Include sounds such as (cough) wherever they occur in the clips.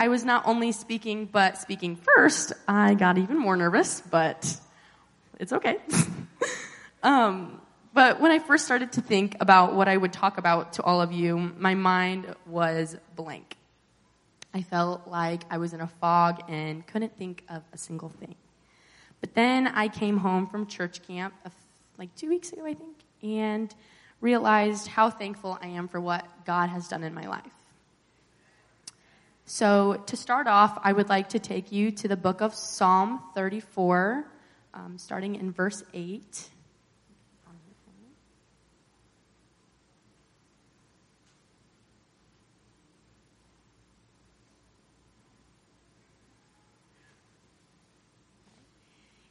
I was not only speaking, but speaking first, I got even more nervous, but it's okay. (laughs) um, but when I first started to think about what I would talk about to all of you, my mind was blank. I felt like I was in a fog and couldn't think of a single thing. But then I came home from church camp like two weeks ago, I think, and realized how thankful I am for what God has done in my life. So, to start off, I would like to take you to the book of Psalm 34, um, starting in verse 8.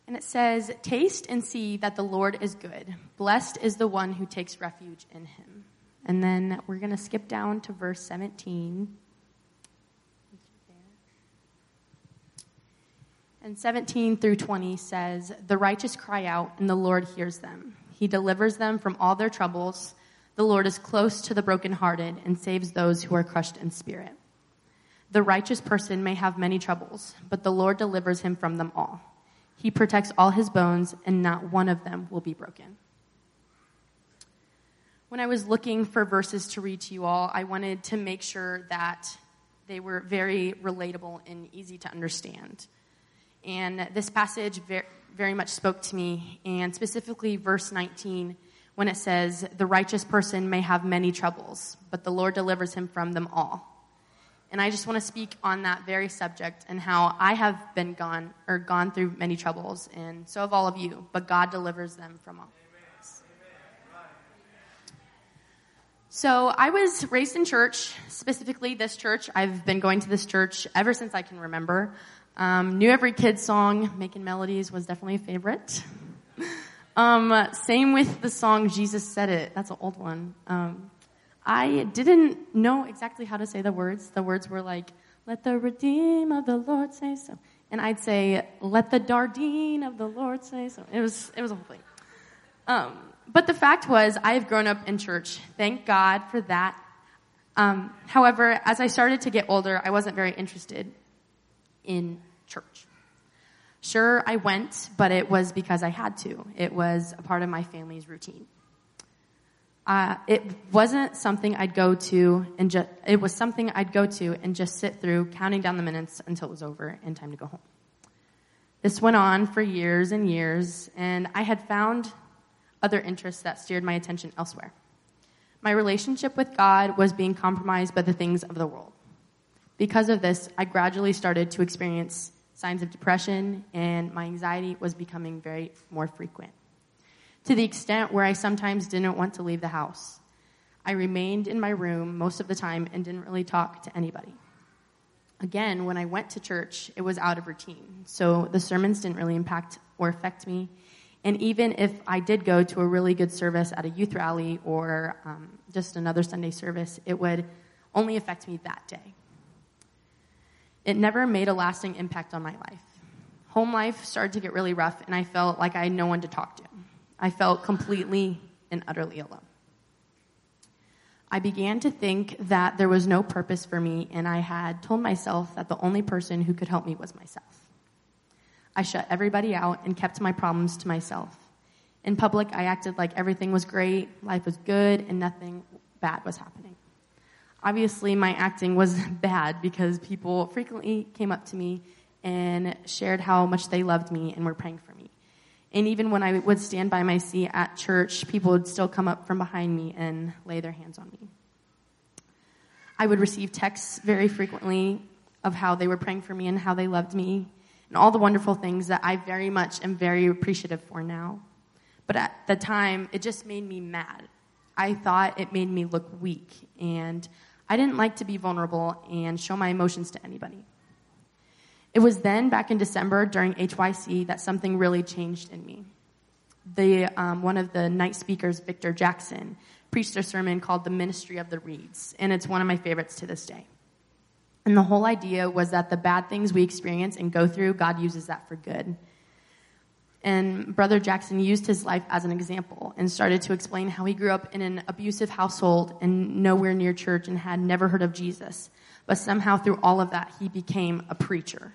And it says, Taste and see that the Lord is good. Blessed is the one who takes refuge in him. And then we're going to skip down to verse 17. And 17 through 20 says, The righteous cry out, and the Lord hears them. He delivers them from all their troubles. The Lord is close to the brokenhearted and saves those who are crushed in spirit. The righteous person may have many troubles, but the Lord delivers him from them all. He protects all his bones, and not one of them will be broken. When I was looking for verses to read to you all, I wanted to make sure that they were very relatable and easy to understand. And this passage very much spoke to me, and specifically verse 19, when it says, The righteous person may have many troubles, but the Lord delivers him from them all. And I just want to speak on that very subject and how I have been gone or gone through many troubles, and so have all of you, but God delivers them from all. So I was raised in church, specifically this church. I've been going to this church ever since I can remember. Um, knew every kid song, making melodies was definitely a favorite. (laughs) um, same with the song Jesus Said It. That's an old one. Um, I didn't know exactly how to say the words. The words were like, let the redeem of the Lord say so. And I'd say, let the Dardine of the Lord say so. It was, it was a whole thing. Um, but the fact was, I have grown up in church. Thank God for that. Um, however, as I started to get older, I wasn't very interested in church. Sure, I went, but it was because I had to. It was a part of my family's routine. Uh, it wasn't something I'd go to and just, it was something I'd go to and just sit through, counting down the minutes until it was over and time to go home. This went on for years and years, and I had found other interests that steered my attention elsewhere. My relationship with God was being compromised by the things of the world. Because of this, I gradually started to experience signs of depression, and my anxiety was becoming very more frequent to the extent where I sometimes didn't want to leave the house. I remained in my room most of the time and didn't really talk to anybody. Again, when I went to church, it was out of routine, so the sermons didn't really impact or affect me. And even if I did go to a really good service at a youth rally or um, just another Sunday service, it would only affect me that day. It never made a lasting impact on my life. Home life started to get really rough, and I felt like I had no one to talk to. I felt completely and utterly alone. I began to think that there was no purpose for me, and I had told myself that the only person who could help me was myself. I shut everybody out and kept my problems to myself. In public, I acted like everything was great, life was good, and nothing bad was happening. Obviously, my acting was (laughs) bad because people frequently came up to me and shared how much they loved me and were praying for me. And even when I would stand by my seat at church, people would still come up from behind me and lay their hands on me. I would receive texts very frequently of how they were praying for me and how they loved me and all the wonderful things that I very much am very appreciative for now. But at the time, it just made me mad. I thought it made me look weak, and I didn't like to be vulnerable and show my emotions to anybody. It was then, back in December during HYC, that something really changed in me. The, um, one of the night speakers, Victor Jackson, preached a sermon called The Ministry of the Reeds, and it's one of my favorites to this day. And the whole idea was that the bad things we experience and go through, God uses that for good. And Brother Jackson used his life as an example and started to explain how he grew up in an abusive household and nowhere near church and had never heard of Jesus But somehow, through all of that, he became a preacher.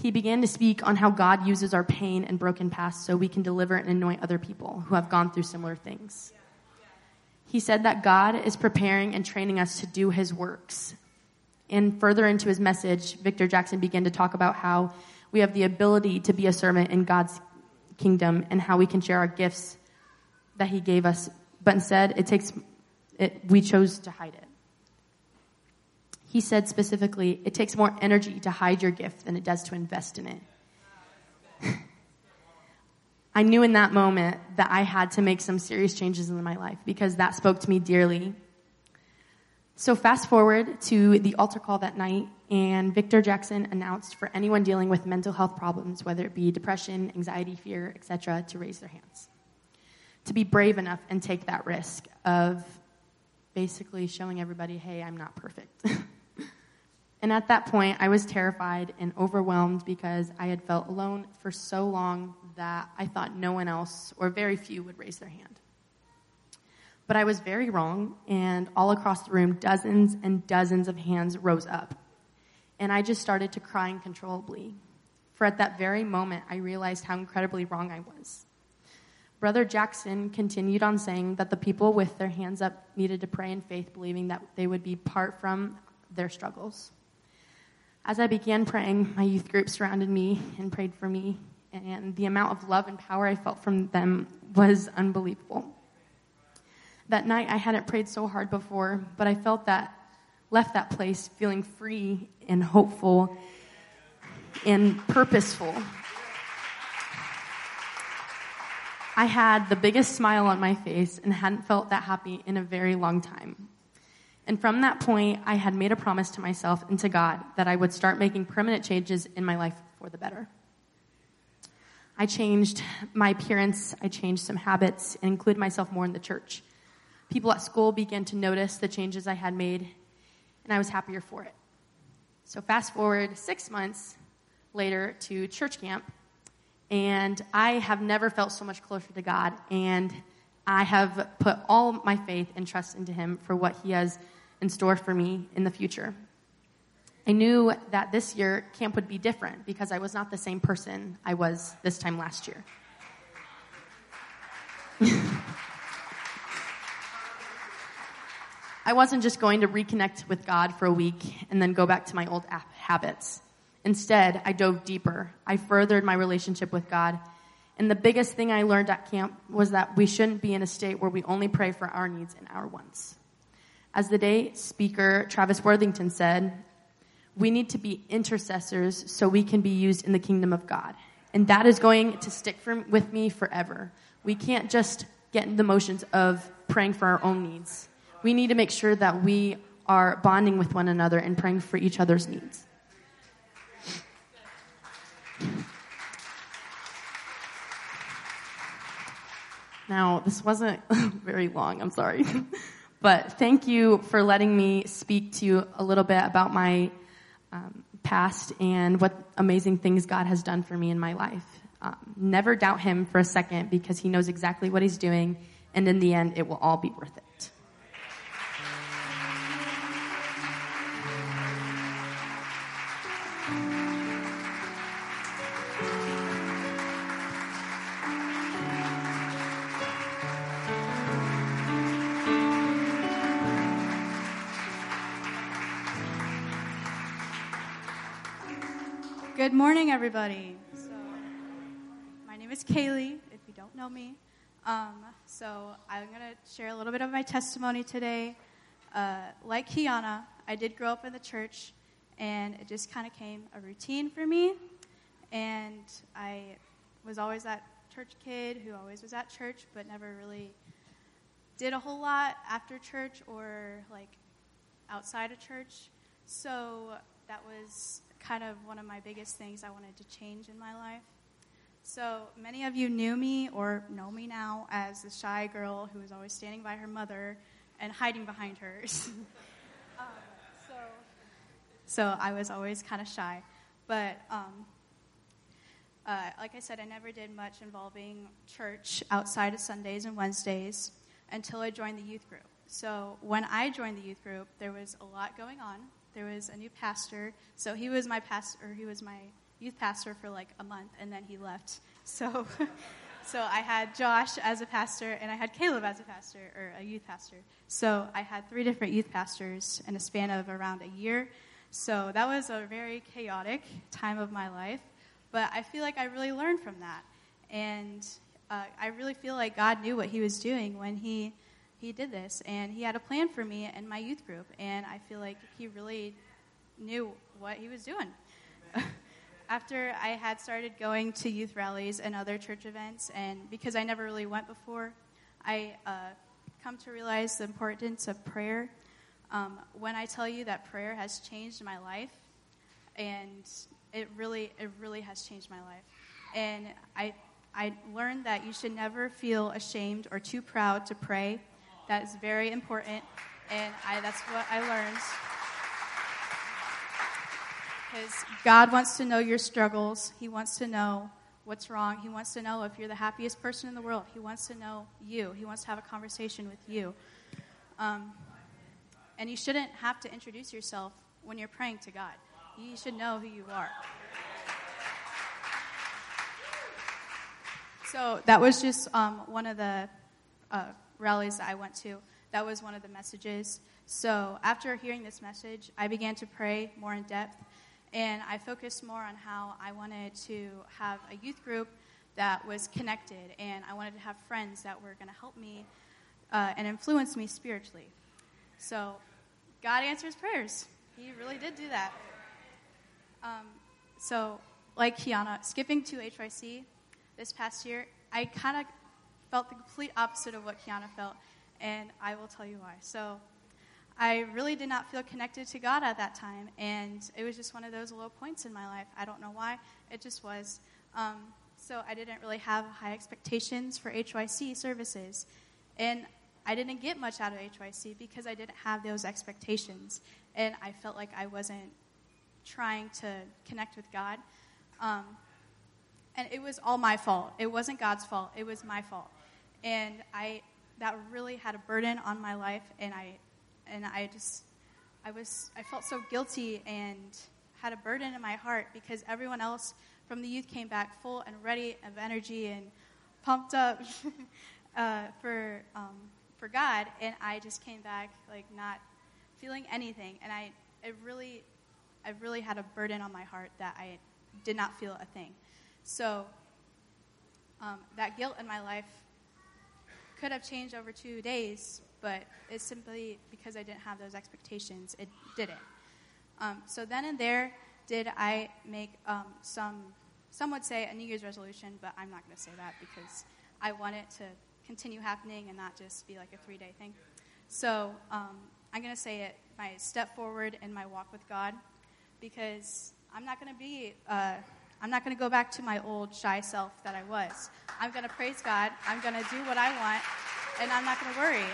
He began to speak on how God uses our pain and broken past so we can deliver and anoint other people who have gone through similar things. He said that God is preparing and training us to do his works. And further into his message, Victor Jackson began to talk about how we have the ability to be a servant in God's kingdom and how we can share our gifts that he gave us. But instead, it takes, it, we chose to hide it. He said specifically, it takes more energy to hide your gift than it does to invest in it. (laughs) I knew in that moment that I had to make some serious changes in my life because that spoke to me dearly. So fast forward to the altar call that night, and Victor Jackson announced for anyone dealing with mental health problems, whether it be depression, anxiety, fear, etc., to raise their hands. To be brave enough and take that risk of basically showing everybody, hey, I'm not perfect. (laughs) And at that point, I was terrified and overwhelmed because I had felt alone for so long that I thought no one else or very few would raise their hand. But I was very wrong, and all across the room, dozens and dozens of hands rose up. And I just started to cry uncontrollably. For at that very moment, I realized how incredibly wrong I was. Brother Jackson continued on saying that the people with their hands up needed to pray in faith, believing that they would be part from their struggles. As I began praying, my youth group surrounded me and prayed for me, and the amount of love and power I felt from them was unbelievable. That night, I hadn't prayed so hard before, but I felt that, left that place feeling free and hopeful and purposeful. I had the biggest smile on my face and hadn't felt that happy in a very long time. And from that point, I had made a promise to myself and to God that I would start making permanent changes in my life for the better. I changed my appearance, I changed some habits, and included myself more in the church. People at school began to notice the changes I had made, and I was happier for it. So, fast forward six months later to church camp, and I have never felt so much closer to God, and I have put all my faith and trust into Him for what He has in store for me in the future. I knew that this year camp would be different because I was not the same person I was this time last year. (laughs) I wasn't just going to reconnect with God for a week and then go back to my old habits. Instead, I dove deeper. I furthered my relationship with God. And the biggest thing I learned at camp was that we shouldn't be in a state where we only pray for our needs and our wants. As the day speaker, Travis Worthington said, we need to be intercessors so we can be used in the kingdom of God. And that is going to stick with me forever. We can't just get in the motions of praying for our own needs. We need to make sure that we are bonding with one another and praying for each other's needs. Now, this wasn't (laughs) very long, I'm sorry. (laughs) But thank you for letting me speak to you a little bit about my um, past and what amazing things God has done for me in my life. Um, never doubt Him for a second because He knows exactly what He's doing, and in the end, it will all be worth it. Good morning, everybody. So, my name is Kaylee, if you don't know me. Um, so, I'm going to share a little bit of my testimony today. Uh, like Kiana, I did grow up in the church, and it just kind of came a routine for me. And I was always that church kid who always was at church, but never really did a whole lot after church or like outside of church. So, that was kind of one of my biggest things I wanted to change in my life. So many of you knew me or know me now as the shy girl who was always standing by her mother and hiding behind hers. (laughs) um, so, so I was always kind of shy. But um, uh, like I said, I never did much involving church outside of Sundays and Wednesdays until I joined the youth group. So when I joined the youth group, there was a lot going on. There was a new pastor. So he was my pastor, he was my youth pastor for like a month, and then he left. So, (laughs) so I had Josh as a pastor, and I had Caleb as a pastor or a youth pastor. So I had three different youth pastors in a span of around a year. So that was a very chaotic time of my life, but I feel like I really learned from that, and uh, I really feel like God knew what He was doing when He He did this, and He had a plan for me and my youth group, and I feel like He really knew what He was doing. (laughs) after I had started going to youth rallies and other church events, and because I never really went before, I uh, come to realize the importance of prayer. Um, when I tell you that prayer has changed my life, and it really, it really has changed my life, and I, I learned that you should never feel ashamed or too proud to pray. That is very important, and I, that's what I learned because God wants to know your struggles. He wants to know what's wrong. He wants to know if you're the happiest person in the world. He wants to know you. He wants to have a conversation with you. Um, and you shouldn't have to introduce yourself when you're praying to God. You should know who you are. So that was just um, one of the uh, rallies that I went to. That was one of the messages. So after hearing this message, I began to pray more in depth and I focused more on how I wanted to have a youth group that was connected, and I wanted to have friends that were going to help me uh, and influence me spiritually. So, God answers prayers. He really did do that. Um, so, like Kiana, skipping to HYC this past year, I kind of felt the complete opposite of what Kiana felt, and I will tell you why. So, I really did not feel connected to God at that time, and it was just one of those low points in my life. I don't know why, it just was. Um, so I didn't really have high expectations for HYC services, and I didn't get much out of HYC because I didn't have those expectations, and I felt like I wasn't trying to connect with God. Um, and it was all my fault. It wasn't God's fault. It was my fault, and I that really had a burden on my life, and I and I just, I was, I felt so guilty and had a burden in my heart because everyone else from the youth came back full and ready of energy and pumped up (laughs) uh, for um, for God, and I just came back like not feeling anything, and I it really, I really had a burden on my heart that I did not feel a thing. So um, that guilt in my life could have changed over two days, but it's simply because I didn't have those expectations. It didn't. Um, so then and there, did I make um, some, some would say a New Year's resolution, but I'm not going to say that because I want it to continue happening and not just be like a three day thing. So um, I'm going to say it my step forward in my walk with God because I'm not going to be. Uh, I'm not going to go back to my old shy self that I was. I'm going to praise God. I'm going to do what I want, and I'm not going to worry.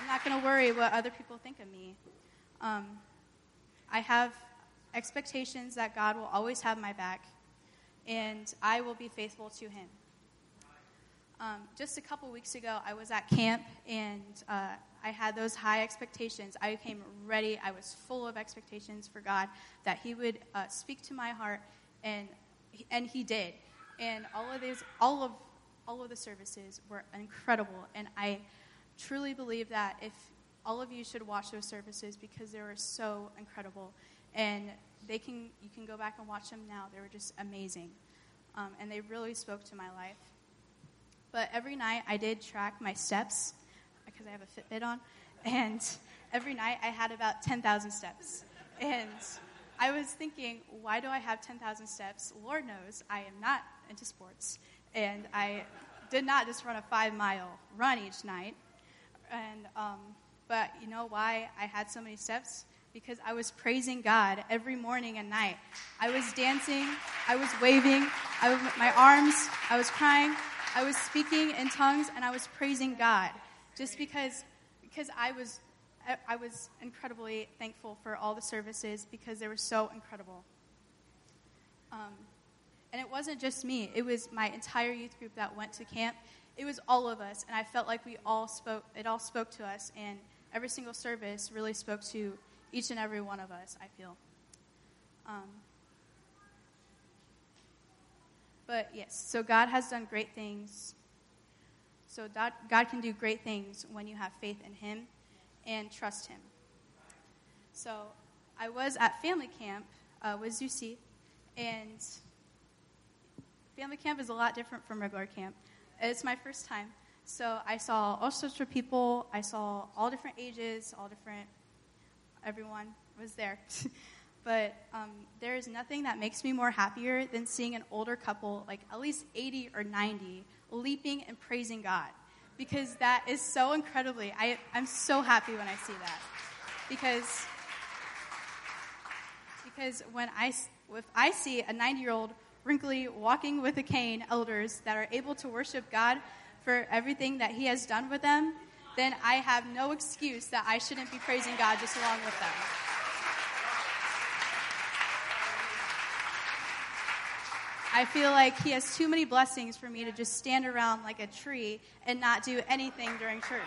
I'm not going to worry what other people think of me. Um, I have expectations that God will always have my back, and I will be faithful to Him. Um, just a couple weeks ago, I was at camp, and uh, I had those high expectations. I came ready. I was full of expectations for God that He would uh, speak to my heart, and and He did. And all of these, all of all of the services were incredible, and I truly believe that if all of you should watch those services because they were so incredible, and they can you can go back and watch them now. They were just amazing, um, and they really spoke to my life. But every night I did track my steps because I have a Fitbit on, and every night I had about ten thousand steps, and I was thinking, why do I have ten thousand steps? Lord knows I am not into sports, and I did not just run a five mile run each night. And, um, but you know why I had so many steps? Because I was praising God every morning and night. I was dancing, I was waving, I was, my arms, I was crying, I was speaking in tongues, and I was praising God. Just because, because I was, I was incredibly thankful for all the services because they were so incredible. Um, and it wasn't just me, it was my entire youth group that went to camp it was all of us, and I felt like we all spoke. It all spoke to us, and every single service really spoke to each and every one of us. I feel. Um, but yes, so God has done great things. So God, God can do great things when you have faith in Him and trust Him. So I was at family camp uh, with Zusi, and family camp is a lot different from regular camp. It's my first time. So I saw all sorts of people. I saw all different ages, all different, everyone was there. (laughs) but um, there is nothing that makes me more happier than seeing an older couple, like at least 80 or 90, leaping and praising God. Because that is so incredibly, I, I'm so happy when I see that. Because, because when I, if I see a 90 year old wrinkly, walking with a cane elders that are able to worship God for everything that He has done with them, then I have no excuse that I shouldn't be praising God just along with them. I feel like He has too many blessings for me to just stand around like a tree and not do anything during church.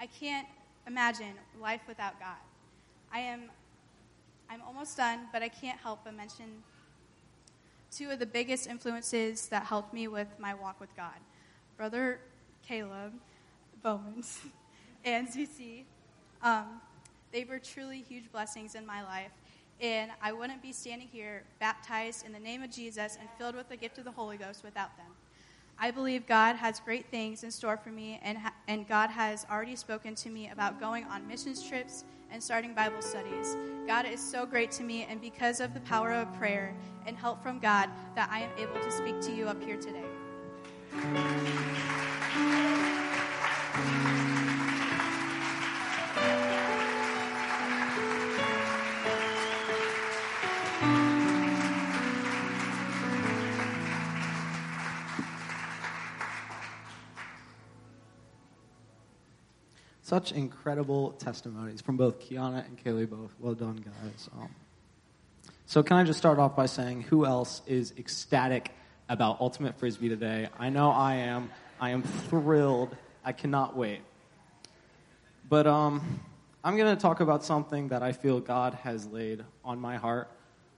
I can't imagine life without God. I am I'm almost done, but I can't help but mention two of the biggest influences that helped me with my walk with God. Brother Caleb Bowens (laughs) and Zusi, um, they were truly huge blessings in my life. And I wouldn't be standing here baptized in the name of Jesus and filled with the gift of the Holy Ghost without them. I believe God has great things in store for me, and, ha- and God has already spoken to me about going on missions trips and starting Bible studies. God is so great to me, and because of the power of prayer and help from God, that I am able to speak to you up here today. Such incredible testimonies from both Kiana and Kaylee both. Well done, guys. Um, so can I just start off by saying who else is ecstatic about Ultimate Frisbee today? I know I am. I am thrilled. I cannot wait. But um, I'm going to talk about something that I feel God has laid on my heart,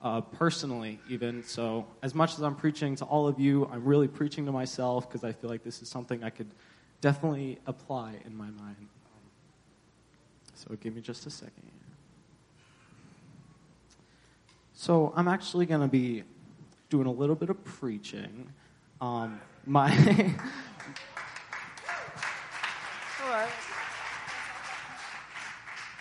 uh, personally, even. So, as much as I'm preaching to all of you, I'm really preaching to myself because I feel like this is something I could definitely apply in my mind. So give me just a second. So I'm actually going to be doing a little bit of preaching. Um, my (laughs)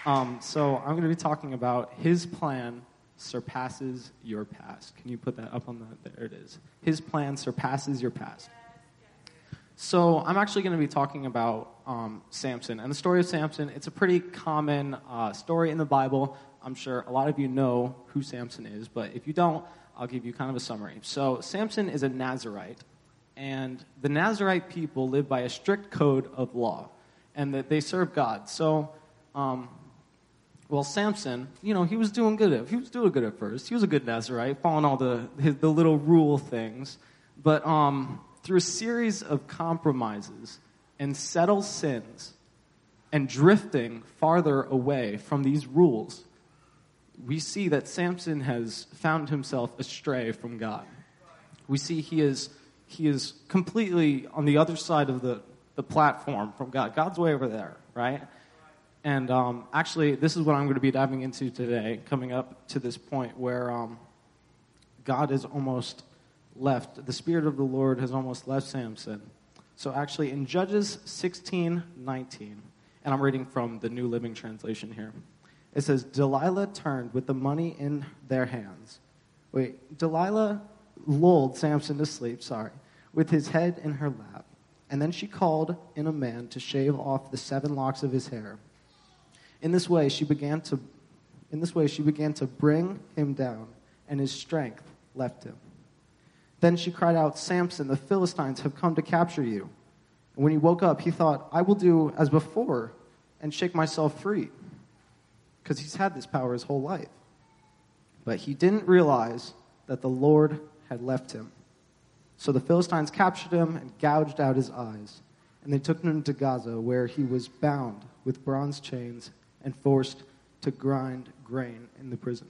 um, so I'm going to be talking about his plan surpasses your past. Can you put that up on the? There it is. His plan surpasses your past. So I'm actually going to be talking about um, Samson and the story of Samson. It's a pretty common uh, story in the Bible. I'm sure a lot of you know who Samson is, but if you don't, I'll give you kind of a summary. So Samson is a Nazarite, and the Nazarite people live by a strict code of law, and that they serve God. So, um, well, Samson, you know, he was doing good. At, he was doing good at first. He was a good Nazarite, following all the the little rule things, but um, through a series of compromises and subtle sins and drifting farther away from these rules, we see that Samson has found himself astray from God. We see he is, he is completely on the other side of the, the platform from God. God's way over there, right? And um, actually, this is what I'm going to be diving into today, coming up to this point where um, God is almost left, the Spirit of the Lord has almost left Samson. So actually, in Judges 16 19, and I'm reading from the New Living Translation here, it says, Delilah turned with the money in their hands. Wait, Delilah lulled Samson to sleep, sorry, with his head in her lap. And then she called in a man to shave off the seven locks of his hair. In this way, she began to, in this way, she began to bring him down, and his strength left him. Then she cried out, Samson, the Philistines have come to capture you. And when he woke up, he thought, I will do as before and shake myself free. Because he's had this power his whole life. But he didn't realize that the Lord had left him. So the Philistines captured him and gouged out his eyes. And they took him to Gaza, where he was bound with bronze chains and forced to grind grain in the prison.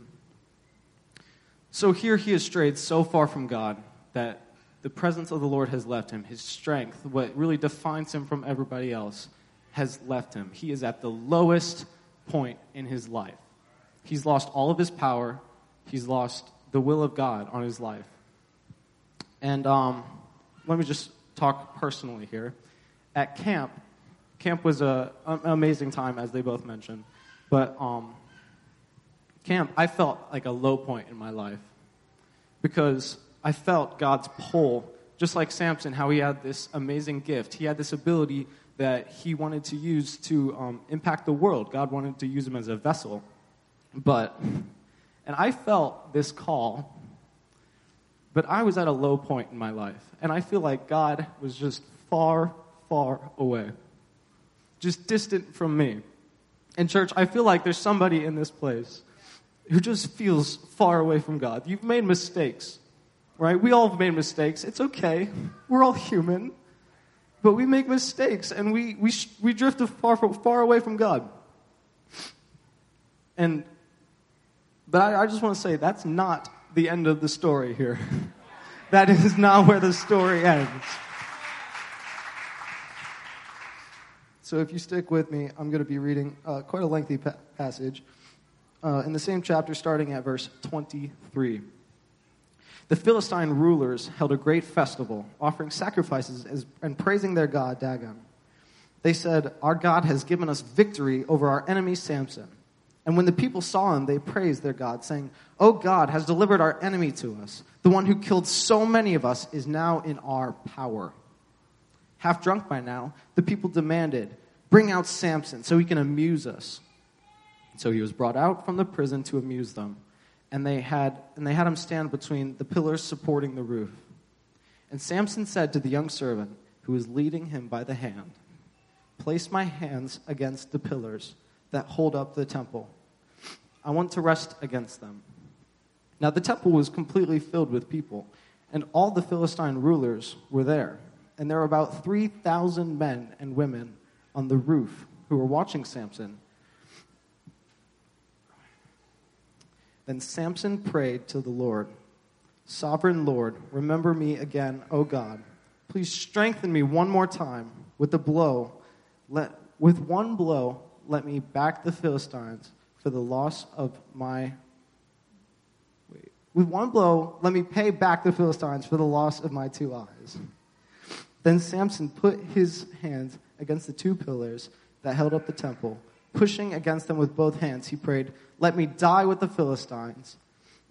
So here he has strayed so far from God that the presence of the Lord has left him. His strength, what really defines him from everybody else, has left him. He is at the lowest point in his life. He's lost all of his power, he's lost the will of God on his life. And um, let me just talk personally here. At camp, camp was a, an amazing time, as they both mentioned. But um, camp, I felt like a low point in my life because I felt God's pull, just like Samson, how he had this amazing gift. He had this ability that he wanted to use to um, impact the world. God wanted to use him as a vessel. But, and I felt this call, but I was at a low point in my life. And I feel like God was just far, far away, just distant from me. And, church, I feel like there's somebody in this place who just feels far away from God. You've made mistakes, right? We all have made mistakes. It's okay. We're all human. But we make mistakes and we, we, we drift far, far away from God. And, but I, I just want to say that's not the end of the story here. (laughs) that is not where the story ends. So if you stick with me, I'm going to be reading uh, quite a lengthy pa- passage uh, in the same chapter, starting at verse 23. The Philistine rulers held a great festival, offering sacrifices and praising their god, Dagon. They said, Our God has given us victory over our enemy Samson. And when the people saw him, they praised their God, saying, Oh, God has delivered our enemy to us. The one who killed so many of us is now in our power. Half drunk by now, the people demanded, Bring out Samson so he can amuse us. So he was brought out from the prison to amuse them, and they had, and they had him stand between the pillars supporting the roof. And Samson said to the young servant who was leading him by the hand, Place my hands against the pillars that hold up the temple. I want to rest against them. Now the temple was completely filled with people, and all the Philistine rulers were there. And there were about 3,000 men and women on the roof who were watching Samson Then Samson prayed to the Lord Sovereign Lord, remember me again, O God. Please strengthen me one more time with a blow. Let, with one blow, let me back the Philistines for the loss of my. Wait. With one blow, let me pay back the Philistines for the loss of my two eyes. Then Samson put his hands against the two pillars that held up the temple Pushing against them with both hands, he prayed, Let me die with the Philistines.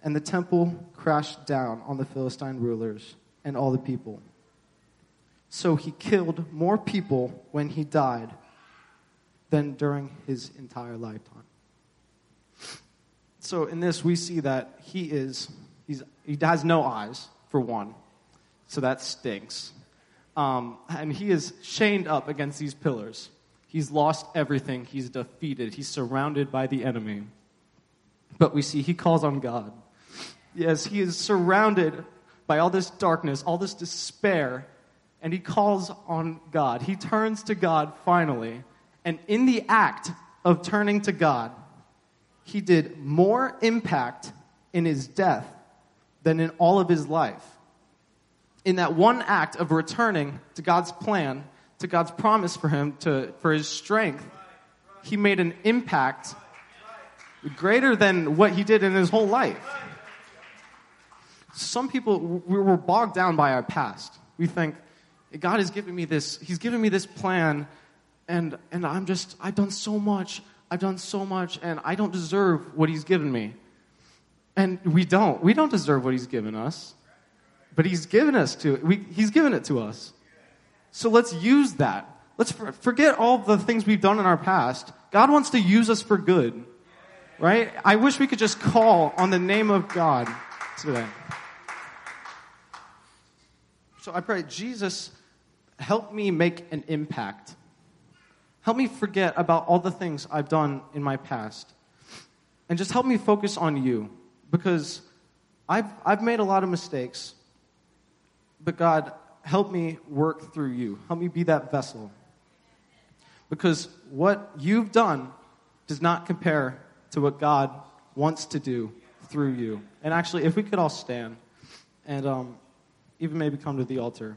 And the temple crashed down on the Philistine rulers and all the people. So he killed more people when he died than during his entire lifetime. So in this, we see that he is, he has no eyes, for one. So that stinks. Um, and he is chained up against these pillars. He's lost everything. He's defeated. He's surrounded by the enemy. But we see he calls on God. Yes, he is surrounded by all this darkness, all this despair, and he calls on God. He turns to God finally. And in the act of turning to God, he did more impact in his death than in all of his life. In that one act of returning to God's plan, to God's promise for him, to, for his strength, he made an impact greater than what he did in his whole life. Some people, we were bogged down by our past. We think, God has given me this, he's given me this plan, and, and I'm just, I've done so much, I've done so much, and I don't deserve what he's given me. And we don't. We don't deserve what he's given us. But he's given us to, we, he's given it to us. So let's use that. Let's forget all the things we've done in our past. God wants to use us for good. Right? I wish we could just call on the name of God today. So I pray, Jesus, help me make an impact. Help me forget about all the things I've done in my past. And just help me focus on you. Because I've, I've made a lot of mistakes. But God, help me work through you. Help me be that vessel. Because what you've done does not compare to what God wants to do through you. And actually, if we could all stand and um, even maybe come to the altar.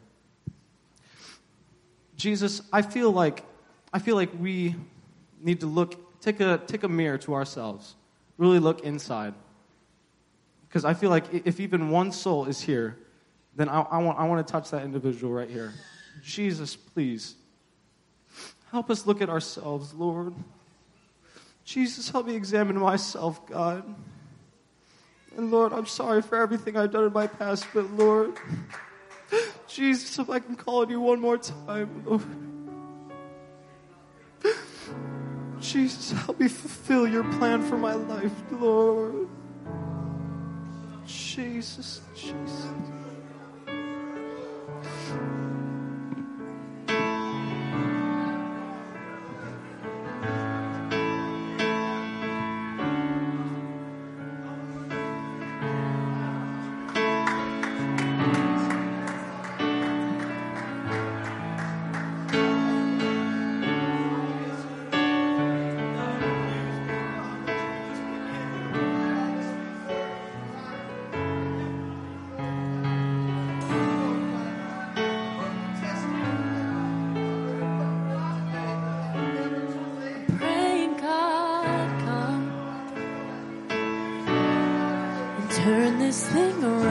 Jesus, I feel like I feel like we need to look, take a take a mirror to ourselves, really look inside. Because I feel like if even one soul is here, then I, I want I want to touch that individual right here. Jesus, please help us look at ourselves, Lord. Jesus, help me examine myself, God. And Lord, I'm sorry for everything I've done in my past, but Lord, Jesus, if I can call on you one more time, Lord. Jesus, help me fulfill your plan for my life, Lord. Jesus, Jesus. Jesus. This thing around.